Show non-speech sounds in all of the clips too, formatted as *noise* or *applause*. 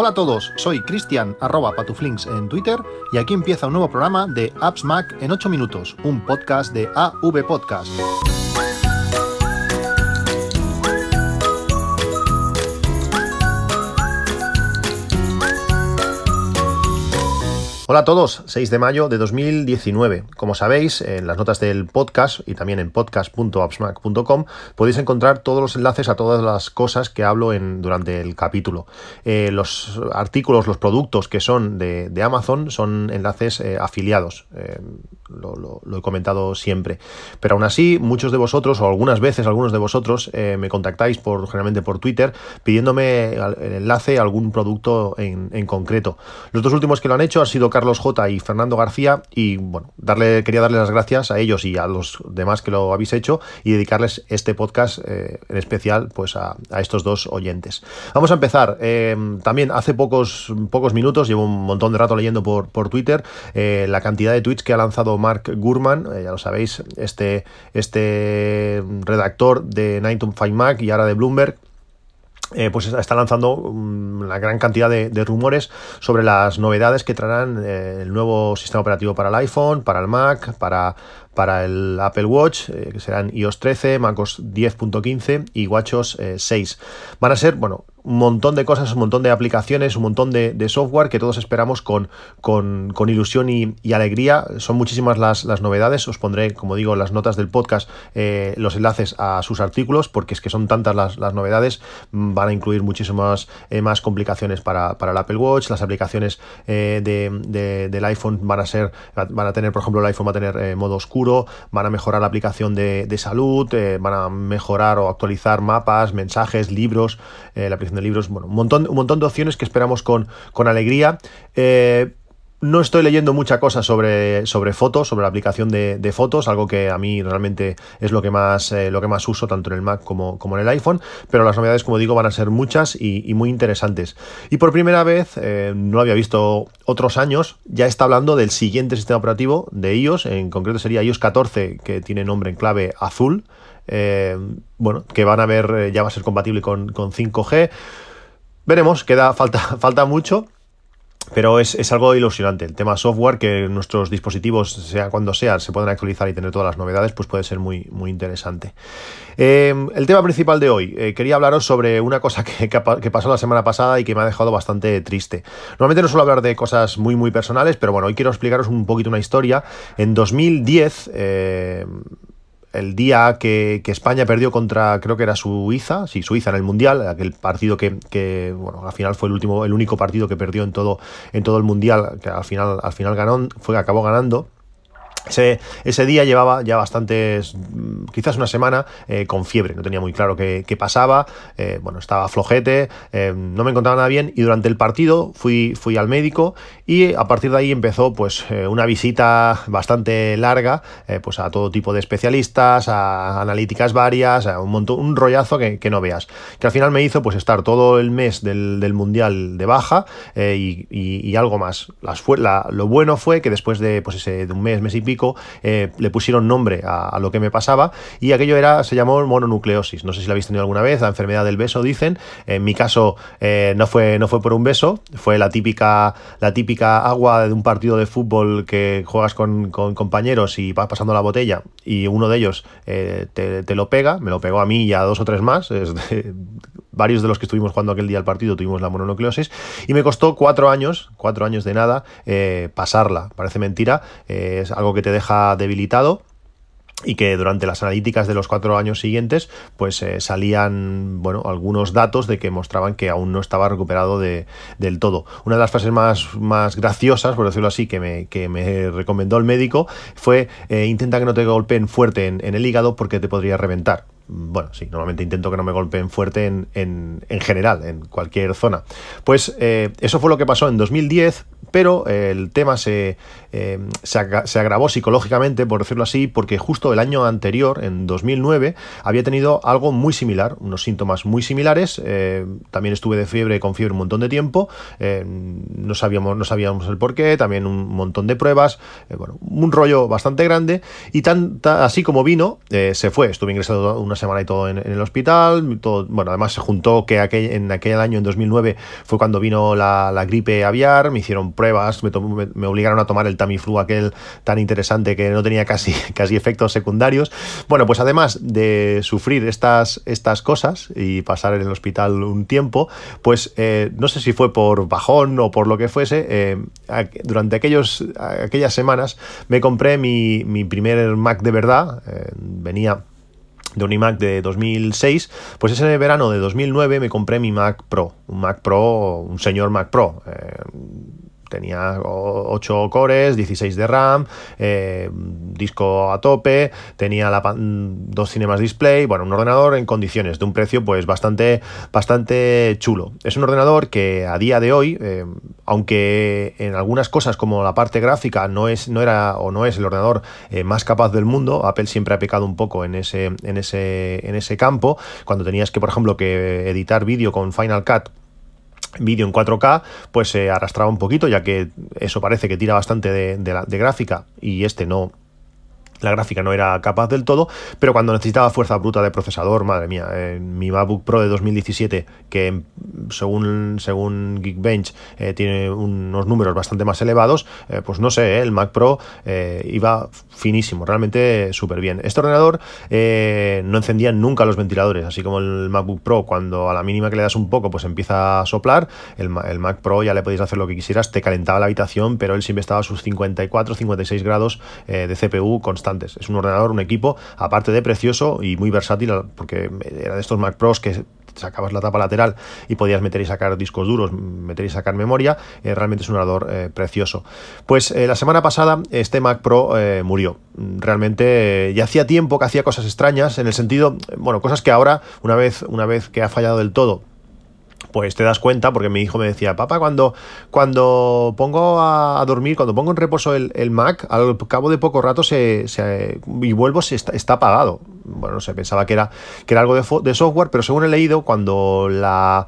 Hola a todos, soy Cristian arroba patuflinks en Twitter y aquí empieza un nuevo programa de Apps Mac en 8 minutos, un podcast de AV Podcast. Hola a todos, 6 de mayo de 2019. Como sabéis, en las notas del podcast y también en podcast.appsmac.com podéis encontrar todos los enlaces a todas las cosas que hablo durante el capítulo. Eh, los artículos, los productos que son de, Amazon son enlaces eh, afiliados. Eh, lo, he comentado siempre. Pero aún así, muchos de vosotros, o algunas veces algunos de vosotros, me contactáis por, generalmente por Twitter pidiéndome el enlace a algún producto en, en concreto. Los dos últimos que lo han hecho han sido Carlos J y Fernando García y bueno, darle, quería darles las gracias a ellos y a los demás que lo habéis hecho y dedicarles este podcast eh, en especial pues a, estos dos oyentes. Vamos a empezar. Eh, también hace pocos, pocos minutos, llevo un montón de rato leyendo por, por Twitter eh, la cantidad de tweets que ha lanzado Mark Gurman, ya lo sabéis, este, este redactor de 9 to 5 Mac y ahora de Bloomberg eh, pues está lanzando una gran cantidad de, rumores sobre las novedades que traerán eh, el nuevo sistema operativo para el iPhone, para el Mac, para, para el Apple Watch, eh, que serán iOS 13, macOS 10.15 y WatchOS 6. Van a ser, bueno, un montón de cosas, un montón de aplicaciones, un montón de, software que todos esperamos con, con, ilusión y, alegría. Son muchísimas las, las, novedades. Os pondré, como digo, las notas del podcast, eh, los enlaces a sus artículos, porque es que son tantas las, novedades. Mm, van a incluir muchísimas eh, más complicaciones para, el Apple Watch. Las aplicaciones eh, del iPhone van a ser, van a tener, por ejemplo, el iPhone va a tener modo oscuro, van a mejorar la aplicación de, de salud, van a mejorar o actualizar mapas, mensajes, libros, la aplicación de libros, bueno, un montón, un montón de opciones que esperamos con, con alegría. Eh, no estoy leyendo mucha cosa sobre, sobre fotos, sobre la aplicación de, fotos, algo que a mí realmente es lo que más, eh, lo que más uso, tanto en el Mac como, como, en el iPhone, pero las novedades, como digo, van a ser muchas y, muy interesantes. Y por primera vez, eh, no había visto otros años, ya está hablando del siguiente sistema operativo de iOS, en concreto sería iOS 14, que tiene nombre en clave azul, eh, bueno, que van a ver, ya va a ser compatible con, 5G. Veremos, queda, falta, *laughs* falta mucho. Pero es, algo ilusionante. El tema software, que nuestros dispositivos, sea cuando sea, se puedan actualizar y tener todas las novedades, pues puede ser muy, muy interesante. Eh, el tema principal de hoy, quería hablaros sobre una cosa que, que, pasó la semana pasada y que me ha dejado bastante triste. Normalmente no suelo hablar de cosas muy, muy personales, pero bueno, hoy quiero explicaros un poquito una historia. En 2010, el día que, España perdió contra, creo que era Suiza, sí, Suiza en el Mundial, aquel partido que, bueno, al final fue el último, el único partido que perdió en todo, en todo el Mundial, que al final, al final ganó, fue, acabó ganando. Ese, día llevaba ya bastantes, mm, quizás una semana, eh, con fiebre. No tenía muy claro qué, pasaba. Eh, bueno, estaba flojete, eh, no me encontraba nada bien. Y durante el partido fui, fui al médico y a partir de ahí empezó pues una visita bastante larga pues a todo tipo de especialistas, a analíticas varias, a un montón, un rollazo que, no veas. Que al final me hizo pues estar todo el mes del, Mundial de baja y, algo más. Las, lo bueno fue que después de, pues ese, de un mes, mes y eh, le pusieron nombre a, lo que me pasaba y aquello era, se llamó mononucleosis. No sé si la habéis tenido alguna vez, la enfermedad del beso, dicen. En mi caso eh, no, fue, no fue por un beso, fue la típica, la típica agua de un partido de fútbol que juegas con, compañeros y vas pasando la botella y uno de ellos eh, te, lo pega, me lo pegó a mí y a dos o tres más. varios de los que estuvimos jugando aquel día al partido tuvimos la mononucleosis y me costó cuatro años, cuatro años de nada, pasarla. Parece mentira, es algo que te deja debilitado y que durante las analíticas de los cuatro años siguientes pues eh, salían bueno algunos datos de que mostraban que aún no estaba recuperado de, del todo una de las frases más, más graciosas por decirlo así que me, que me recomendó el médico fue eh, intenta que no te golpeen fuerte en, en el hígado porque te podría reventar bueno, sí, normalmente intento que no me golpeen fuerte en, en, en general, en cualquier zona. Pues eh, eso fue lo que pasó en 2010, pero el tema se, se, agravó psicológicamente, por decirlo así, porque justo el año anterior, en 2009, había tenido algo muy similar, unos síntomas muy similares. también estuve de fiebre, con fiebre un montón de tiempo, no, sabíamos, no sabíamos el por qué, también un montón de pruebas, bueno, un rollo bastante grande, y tan, así como vino, se fue. Estuve ingresado una semana y todo en, el hospital, todo, bueno, además se juntó que en aquel año, en 2009, fue cuando vino la, gripe aviar, me hicieron pruebas, me, obligaron a tomar el Tamiflu aquel tan interesante que no tenía casi, *laughs* casi efectos secundarios. Bueno, pues además de sufrir estas, estas cosas y pasar en el hospital un tiempo, pues eh, no sé si fue por bajón o por lo que fuese, eh, durante aquellos, aquellas semanas me compré mi, mi primer Mac de verdad, eh, venía de un iMac de 2006, pues ese verano de 2009 me compré mi Mac Pro, un Mac Pro, un señor Mac Pro. Tenía 8 cores, 16 de RAM, eh, disco a tope, tenía la, dos cinemas display, bueno, un ordenador en condiciones de un precio pues bastante, bastante chulo. Es un ordenador que a día de hoy, eh, aunque en algunas cosas como la parte gráfica no es, no era o no es el ordenador eh, más capaz del mundo, Apple siempre ha pecado un poco en ese, en ese, en ese campo, cuando tenías que, por ejemplo, que editar vídeo con Final Cut vídeo en 4K, pues se arrastraba un poquito, ya que eso parece que tira bastante de, de gráfica y este no, la gráfica no era capaz del todo, pero cuando necesitaba fuerza bruta de procesador, madre mía, mi MacBook Pro de 2017, que según, según Geekbench eh, tiene unos números bastante más elevados, eh, pues no sé, eh, el Mac Pro iba finísimo, realmente súper bien. Este ordenador no encendía nunca los ventiladores, así como el MacBook Pro, cuando a la mínima que le das un poco, pues empieza a soplar, el, Mac Pro ya le podéis hacer lo que quisieras, te calentaba la habitación, pero él siempre estaba a sus 54, 56 grados de CPU constante es un ordenador, un equipo, aparte de precioso y muy versátil, porque era de estos Mac Pros que sacabas la tapa lateral y podías meter y sacar discos duros, meter y sacar memoria, eh, realmente es un ordenador eh, precioso. Pues eh, la semana pasada este Mac Pro murió. Realmente ya hacía tiempo que hacía cosas extrañas, en el sentido, bueno, cosas que ahora, una vez, una vez que ha fallado del todo, pues te das cuenta, porque mi hijo me decía, papá, cuando, cuando pongo a, dormir, cuando pongo en reposo el, Mac, al cabo de poco rato se, y vuelvo, se está, apagado. Bueno, se pensaba que era, que era algo de, software, pero según he leído, cuando la,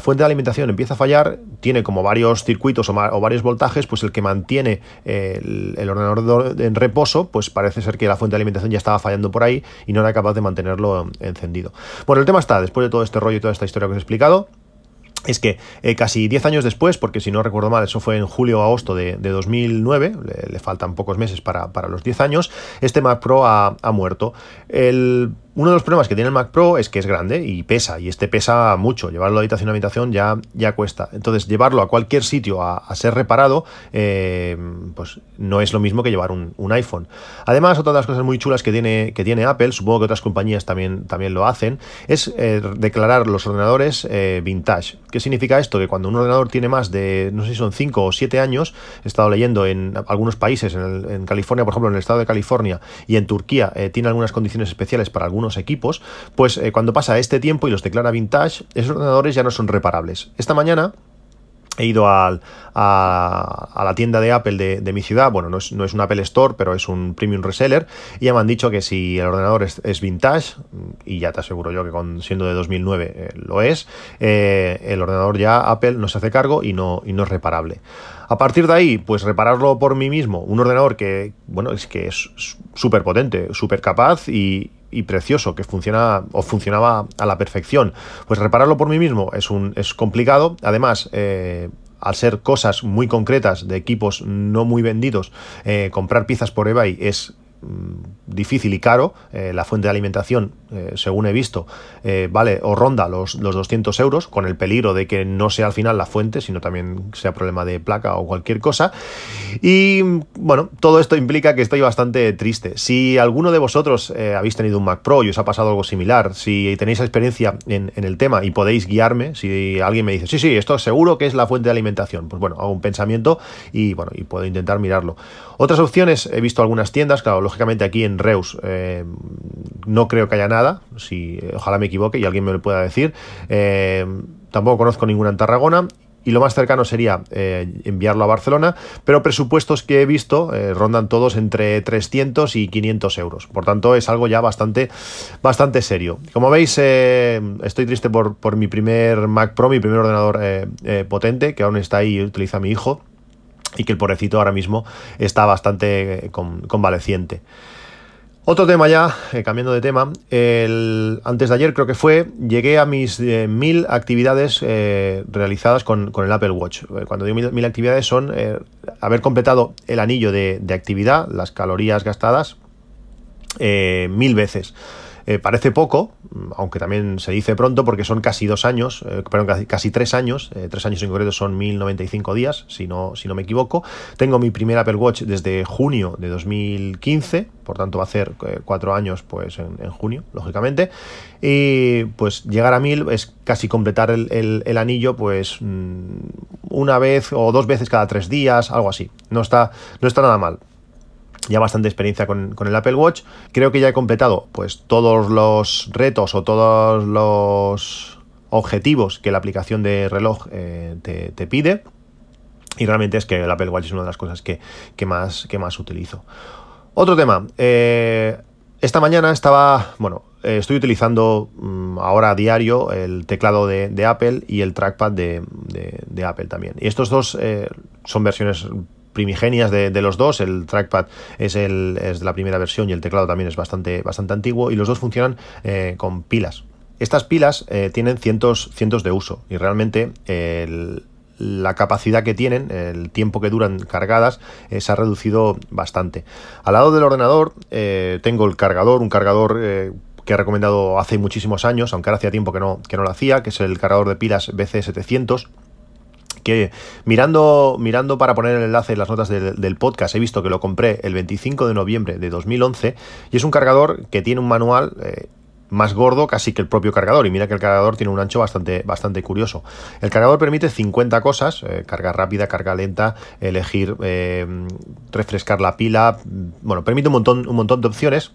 fuente de alimentación empieza a fallar, tiene como varios circuitos o, varios voltajes, pues el que mantiene el, el, ordenador en reposo, pues parece ser que la fuente de alimentación ya estaba fallando por ahí y no era capaz de mantenerlo encendido. Bueno, el tema está, después de todo este rollo y toda esta historia que os he explicado, es que eh, casi 10 años después, porque si no recuerdo mal, eso fue en julio o agosto de, 2009, le, faltan pocos meses para, los 10 años, este Mac Pro ha, ha muerto. El uno de los problemas que tiene el Mac Pro es que es grande y pesa, y este pesa mucho. Llevarlo de habitación a habitación ya, ya cuesta. Entonces, llevarlo a cualquier sitio a, ser reparado, eh, pues no es lo mismo que llevar un, iPhone. Además, otra de las cosas muy chulas que tiene, que tiene Apple, supongo que otras compañías también, también lo hacen, es eh, declarar los ordenadores eh, vintage. ¿Qué significa esto? Que cuando un ordenador tiene más de, no sé si son 5 o 7 años, he estado leyendo en algunos países, en, en, California, por ejemplo, en el estado de California y en Turquía, tiene algunas condiciones especiales para algunos equipos, pues eh, cuando pasa este tiempo y los declara vintage, esos ordenadores ya no son reparables. Esta mañana he ido a, la tienda de Apple de, mi ciudad, bueno, no es, un Apple Store, pero es un premium reseller, y ya me han dicho que si el ordenador es, vintage, y ya te aseguro yo que con, siendo de 2009 eh, lo es, eh, el ordenador ya Apple no se hace cargo y no, y no es reparable. A partir de ahí, pues repararlo por mí mismo, un ordenador que, bueno, es que es súper potente, súper capaz y, precioso, que funciona o funcionaba a la perfección. Pues repararlo por mí mismo es, un, es complicado. Además, eh, al ser cosas muy concretas de equipos no muy vendidos, eh, comprar piezas por eBay es difícil y caro. Eh, la fuente de alimentación, eh, según he visto, eh, vale o ronda los, los 200 euros, con el peligro de que no sea al final la fuente, sino también sea problema de placa o cualquier cosa. Y bueno, todo esto implica que estoy bastante triste. Si alguno de vosotros habéis tenido un Mac Pro y os ha pasado algo similar, si tenéis experiencia en, en, el tema y podéis guiarme, si alguien me dice, sí, sí, esto seguro que es la fuente de alimentación, pues bueno, hago un pensamiento y bueno, y puedo intentar mirarlo. Otras opciones, he visto algunas tiendas, claro, lógicamente aquí en Reus eh, no creo que haya nada, si, ojalá me equivoque y alguien me lo pueda decir. Eh, tampoco conozco ninguna en Tarragona y lo más cercano sería enviarlo a Barcelona, pero presupuestos que he visto rondan todos entre 300 y 500 euros. Por tanto, es algo ya bastante, bastante serio. Como veis, estoy triste por, por, mi primer Mac Pro, mi primer ordenador potente, que aún está ahí y utiliza mi hijo y que el pobrecito ahora mismo está bastante eh, convaleciente. Otro tema ya, eh, cambiando de tema, el, antes de ayer creo que fue, llegué a mis eh, mil actividades realizadas con, el Apple Watch. Cuando digo mil, actividades son haber completado el anillo de, de, actividad, las calorías gastadas, mil veces. Eh, parece poco, aunque también se dice pronto porque son casi dos años, eh, perdón, casi, tres años, eh, tres años en concreto son 1095 días, si no, si no me equivoco. Tengo mi primer Apple Watch desde junio de 2015, por tanto va a ser cuatro años pues en, junio, lógicamente. Y pues llegar a mil es casi completar el, anillo pues mm, una vez o dos veces cada tres días, algo así. No está, no está nada mal ya bastante experiencia con, el Apple Watch. Creo que ya he completado pues todos los retos o todos los objetivos que la aplicación de reloj eh, te, pide. Y realmente es que el Apple Watch es una de las cosas que, más, que más utilizo. Otro tema. Eh, esta mañana estaba, bueno, eh, estoy utilizando mm, ahora a diario el teclado de, Apple y el trackpad de, Apple también. Y estos dos son versiones primigenias de, los dos. El trackpad es, la primera versión y el teclado también es bastante, bastante antiguo y los dos funcionan eh, con pilas. Estas pilas eh, tienen cientos, cientos de uso y realmente la capacidad que tienen, el tiempo que duran cargadas, eh, se ha reducido bastante. Al lado del ordenador tengo el cargador, un cargador que he recomendado hace muchísimos años, aunque ahora hacía tiempo que no, que no lo hacía, que es el cargador de pilas BC700 mirando, mirando para poner el enlace en las notas del, podcast, he visto que lo compré el 25 de noviembre de 2011 y es un cargador que tiene un manual... Eh, más gordo casi que el propio cargador. Y mira que el cargador tiene un ancho bastante, bastante curioso. El cargador permite 50 cosas, eh, carga rápida, carga lenta, elegir, eh, refrescar la pila, bueno, permite un montón, un montón de opciones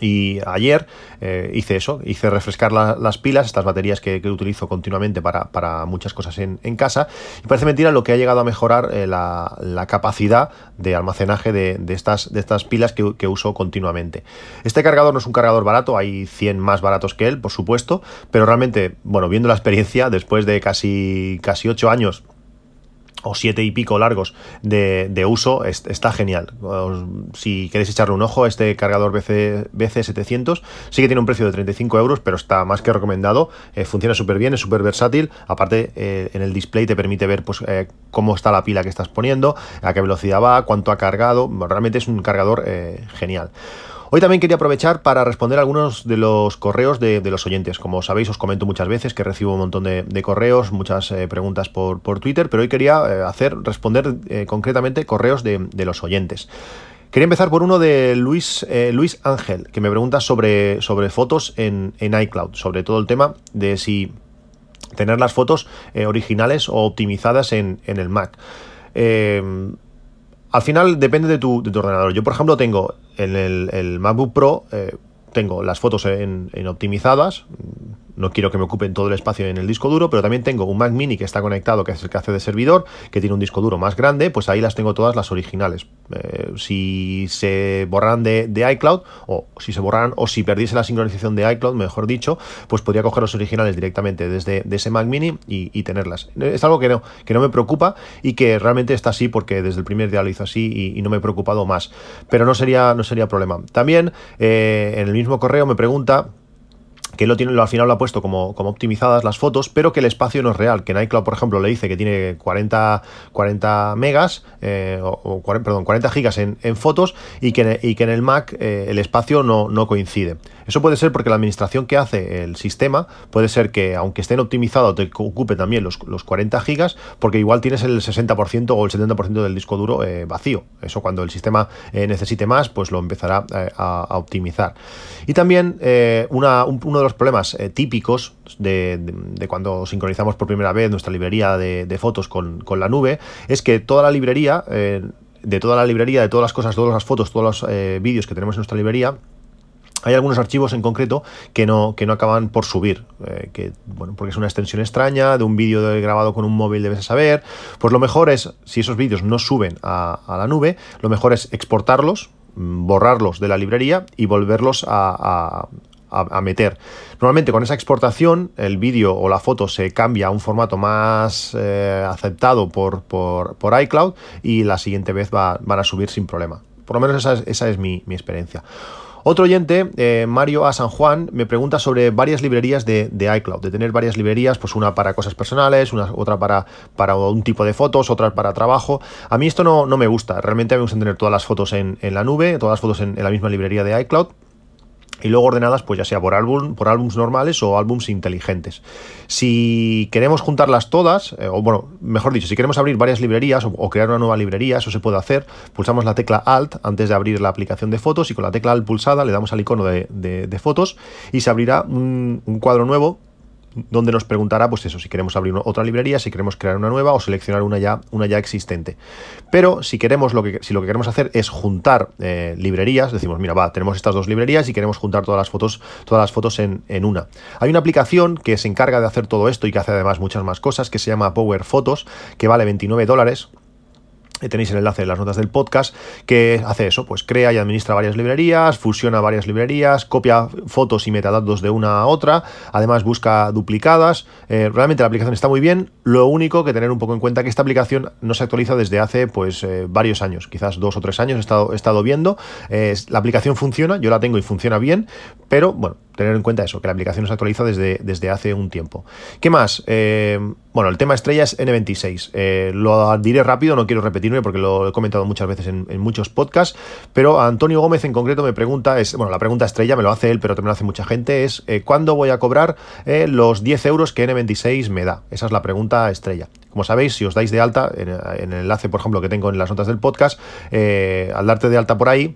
y ayer eh, hice eso, hice refrescar las pilas, estas baterías que, utilizo continuamente para, muchas cosas en, casa. Y parece mentira lo que ha llegado a mejorar eh, la, capacidad de almacenaje de, estas, de estas pilas que, uso continuamente. Este cargador no es un cargador barato, hay 100 más baratos que él, por supuesto, pero realmente, bueno, viendo la experiencia, después de casi, casi 8 años o siete y pico largos de, uso, está genial. Si queréis echarle un ojo, este cargador BC, BC700 sí que tiene un precio de 35 euros, pero está más que recomendado. Eh, funciona súper bien, es súper versátil. Aparte, eh, en el display te permite ver pues, eh, cómo está la pila que estás poniendo, a qué velocidad va, cuánto ha cargado. realmente es un cargador genial. Hoy también quería aprovechar para responder algunos de los correos de, los oyentes. Como sabéis, os comento muchas veces que recibo un montón de, correos, muchas eh, preguntas por, Twitter, pero hoy quería eh, hacer responder eh, concretamente correos de, los oyentes. Quería empezar por uno de Luis, Luis Ángel, que me pregunta sobre, sobre fotos en, iCloud, sobre todo el tema de si tener las fotos originales o optimizadas en, el Mac. Al final depende de tu, de tu ordenador. Yo, por ejemplo, tengo en el, MacBook Pro eh, tengo las fotos en, optimizadas, no quiero que me ocupen todo el espacio en el disco duro, pero también tengo un Mac mini que está conectado, que es el que hace de servidor, que tiene un disco duro más grande, pues ahí las tengo todas las originales. Eh, si se borran de, iCloud, o si se borran, o si perdiese la sincronización de iCloud, mejor dicho, pues podría coger los originales directamente desde ese Mac mini y, tenerlas. Es algo que no, que no me preocupa y que realmente está así porque desde el primer día lo hizo así y, no me he preocupado más. Pero no sería, no sería problema. También eh, en el mismo correo me pregunta que lo tiene, al final lo ha puesto como, como, optimizadas las fotos, pero que el espacio no es real. Que en iCloud, por ejemplo, le dice que tiene 40, 40 megas, eh, o, perdón, 40 gigas en, fotos y que, y que, en el Mac eh, el espacio no, no, coincide. Eso puede ser porque la administración que hace el sistema puede ser que, aunque estén optimizados, te ocupe también los, los 40 gigas, porque igual tienes el 60% o el 70% del disco duro eh, vacío. Eso cuando el sistema necesite más, pues lo empezará a, a, optimizar. Y también una, uno de los problemas eh, típicos de, cuando sincronizamos por primera vez nuestra librería de, fotos con, la nube es que toda la librería, eh, de toda la librería, de todas las cosas, todas las fotos, todos los eh, vídeos que tenemos en nuestra librería, hay algunos archivos en concreto que no, que no acaban por subir, que, bueno, porque es una extensión extraña de un vídeo grabado con un móvil, debes saber. Pues lo mejor es, si esos vídeos no suben a, la nube, lo mejor es exportarlos, mm, borrarlos de la librería y volverlos a, meter. Normalmente con esa exportación el vídeo o la foto se cambia a un formato más eh, aceptado por, por, iCloud y la siguiente vez van a subir sin problema. Por lo menos esa es, esa es mi, mi experiencia. Otro oyente, eh, Mario A. San Juan, me pregunta sobre varias librerías de, iCloud, de tener varias librerías, pues una para cosas personales, una, otra para, para un tipo de fotos, otra para trabajo. A mí esto no, no me gusta, realmente me gusta tener todas las fotos en, en la nube, todas las fotos en la misma librería de iCloud y luego ordenadas pues ya sea por álbum, por álbums normales o álbums inteligentes. Si queremos juntarlas todas, eh, o bueno, mejor dicho, si queremos abrir varias librerías o, crear una nueva librería, eso se puede hacer. Pulsamos la tecla Alt antes de abrir la aplicación de fotos y con la tecla Alt pulsada le damos al icono de, fotos y se abrirá un, un cuadro nuevo donde nos preguntará, pues eso, si queremos abrir otra librería, si queremos crear una nueva o seleccionar una ya, una ya existente. Pero si queremos lo que, si lo que queremos hacer es juntar eh, librerías, decimos, mira, va, tenemos estas dos librerías y queremos juntar todas las fotos, todas las fotos en, en una. Hay una aplicación que se encarga de hacer todo esto y que hace además muchas más cosas, que se llama Power Photos, que vale 29 dólares tenéis el enlace en las notas del podcast, que hace eso, pues crea y administra varias librerías, fusiona varias librerías, copia fotos y metadatos de una a otra, además busca duplicadas. Eh, realmente la aplicación está muy bien, lo único que tener un poco en cuenta que esta aplicación no se actualiza desde hace pues eh, varios años, quizás dos o tres años he estado, he estado viendo. la aplicación funciona, yo la tengo y funciona bien, pero bueno, tener en cuenta eso, que la aplicación se actualiza desde, desde hace un tiempo. ¿Qué más? Eh, bueno, el tema estrella es N26. Eh, lo diré rápido, no quiero porque lo he comentado muchas veces en, muchos podcasts, pero Antonio Gómez en concreto me pregunta, es, bueno, la pregunta estrella me lo hace él, pero también lo hace mucha gente, es eh, ¿cuándo voy a cobrar los 10 euros que N26 me da? Esa es la pregunta estrella. Como sabéis, si os dais de alta, en, en el enlace, por ejemplo, que tengo en las notas del podcast, al darte de alta por ahí,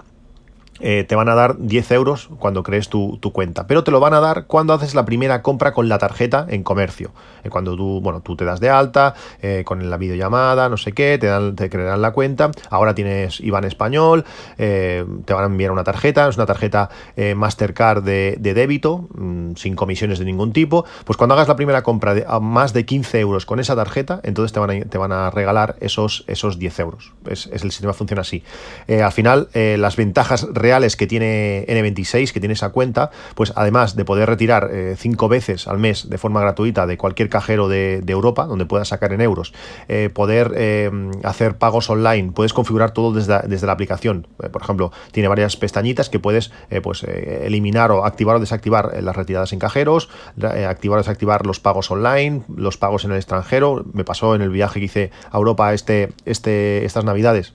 eh, te van a dar 10 euros cuando crees tu, cuenta. Pero te lo van a dar cuando haces la primera compra con la tarjeta en comercio. Eh, cuando tú, bueno, tú te das de alta, eh, con la videollamada, no sé qué, te, dan, te crearán la cuenta. Ahora tienes IVA en español, te van a enviar una tarjeta, es una tarjeta Mastercard de, débito, mm, sin comisiones de ningún tipo. Pues cuando hagas la primera compra de a más de 15 euros con esa tarjeta, entonces te van a, te van a regalar esos, esos 10 euros. Es, el sistema funciona así. al final, las ventajas reales que tiene N26, que tiene esa cuenta, pues además de poder retirar eh, cinco veces al mes de forma gratuita de cualquier cajero de, Europa, donde puedas sacar en euros, eh, poder eh, hacer pagos online, puedes configurar todo desde, desde la aplicación. por ejemplo, tiene varias pestañitas que puedes pues, eliminar o activar o desactivar las retiradas en cajeros, activar o desactivar los pagos online, los pagos en el extranjero. Me pasó en el viaje que hice a Europa este, este, estas navidades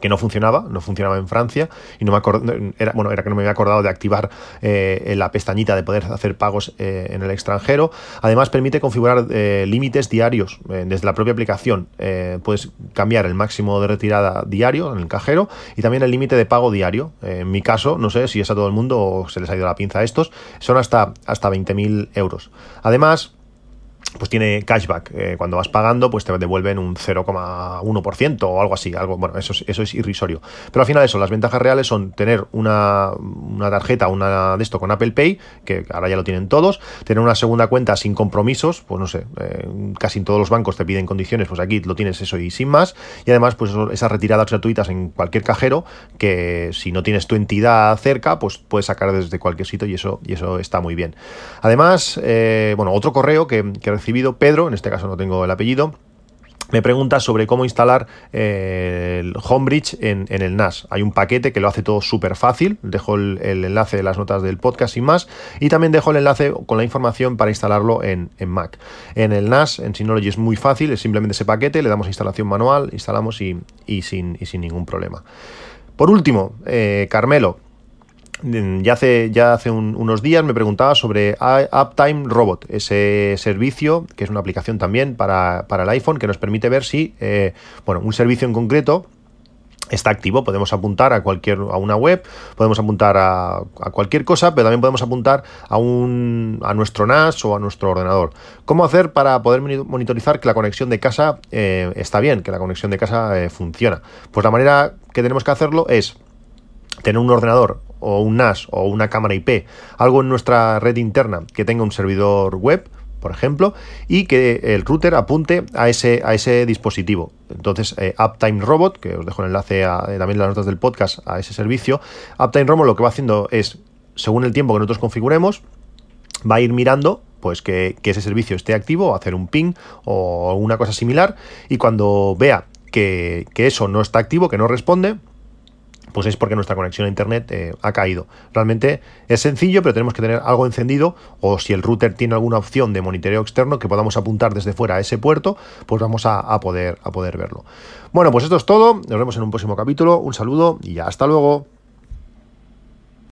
que no funcionaba, no funcionaba en Francia y no me era, bueno, era que no me había acordado de activar eh, la pestañita de poder hacer pagos eh, en el extranjero. Además permite configurar eh, límites diarios desde la propia aplicación. puedes cambiar el máximo de retirada diario en el cajero y también el límite de pago diario. en mi caso, no sé si es a todo el mundo o se les ha ido la pinza a estos, son hasta, hasta 20.000 euros. Además, pues tiene cashback. Eh, cuando vas pagando, pues te devuelven un 0,1% o algo así. Algo, bueno, eso es, eso es irrisorio. Pero al final eso, las ventajas reales son tener una, tarjeta, una de esto con Apple Pay, que ahora ya lo tienen todos, tener una segunda cuenta sin compromisos, pues no sé, eh, casi en todos los bancos te piden condiciones, pues aquí lo tienes eso y sin más. Y además, pues esas retiradas gratuitas en cualquier cajero, que si no tienes tu entidad cerca, pues puedes sacar desde cualquier sitio y eso, y eso está muy bien. Además, eh, bueno, otro correo que, que Pedro, en este caso no tengo el apellido, me pregunta sobre cómo instalar eh, el Homebridge en, en, el NAS. Hay un paquete que lo hace todo súper fácil. Dejo el, enlace de las notas del podcast sin más. Y también dejo el enlace con la información para instalarlo en, Mac. En el NAS, en Synology es muy fácil. Es simplemente ese paquete. Le damos instalación manual, instalamos y, sin, sin, ningún problema. Por último, eh, Carmelo, ya hace, ya hace unos días me preguntaba sobre Uptime Robot, ese servicio, que es una aplicación también para, el iPhone, que nos permite ver si, eh, bueno, un servicio en concreto está activo. Podemos apuntar a cualquier a una web, podemos apuntar a, cualquier cosa, pero también podemos apuntar a un a nuestro NAS o a nuestro ordenador. ¿Cómo hacer para poder monitorizar que la conexión de casa eh, está bien, que la conexión de casa eh, funciona? Pues la manera que tenemos que hacerlo es tener un ordenador o un NAS o una cámara IP, algo en nuestra red interna que tenga un servidor web, por ejemplo, y que el router apunte a ese, a ese dispositivo. Entonces, eh, Uptime Robot, que os dejo el enlace a, eh, también en las notas del podcast a ese servicio, Uptime Robot lo que va haciendo es, según el tiempo que nosotros configuremos, va a ir mirando pues que, ese servicio esté activo, hacer un ping o una cosa similar, y cuando vea que, que eso no está activo, que no responde, pues es porque nuestra conexión a internet eh, ha caído. Realmente es sencillo, pero tenemos que tener algo encendido o si el router tiene alguna opción de monitoreo externo que podamos apuntar desde fuera a ese puerto, pues vamos a, poder, a poder verlo. Bueno, pues esto es todo. Nos vemos en un próximo capítulo. Un saludo y hasta luego.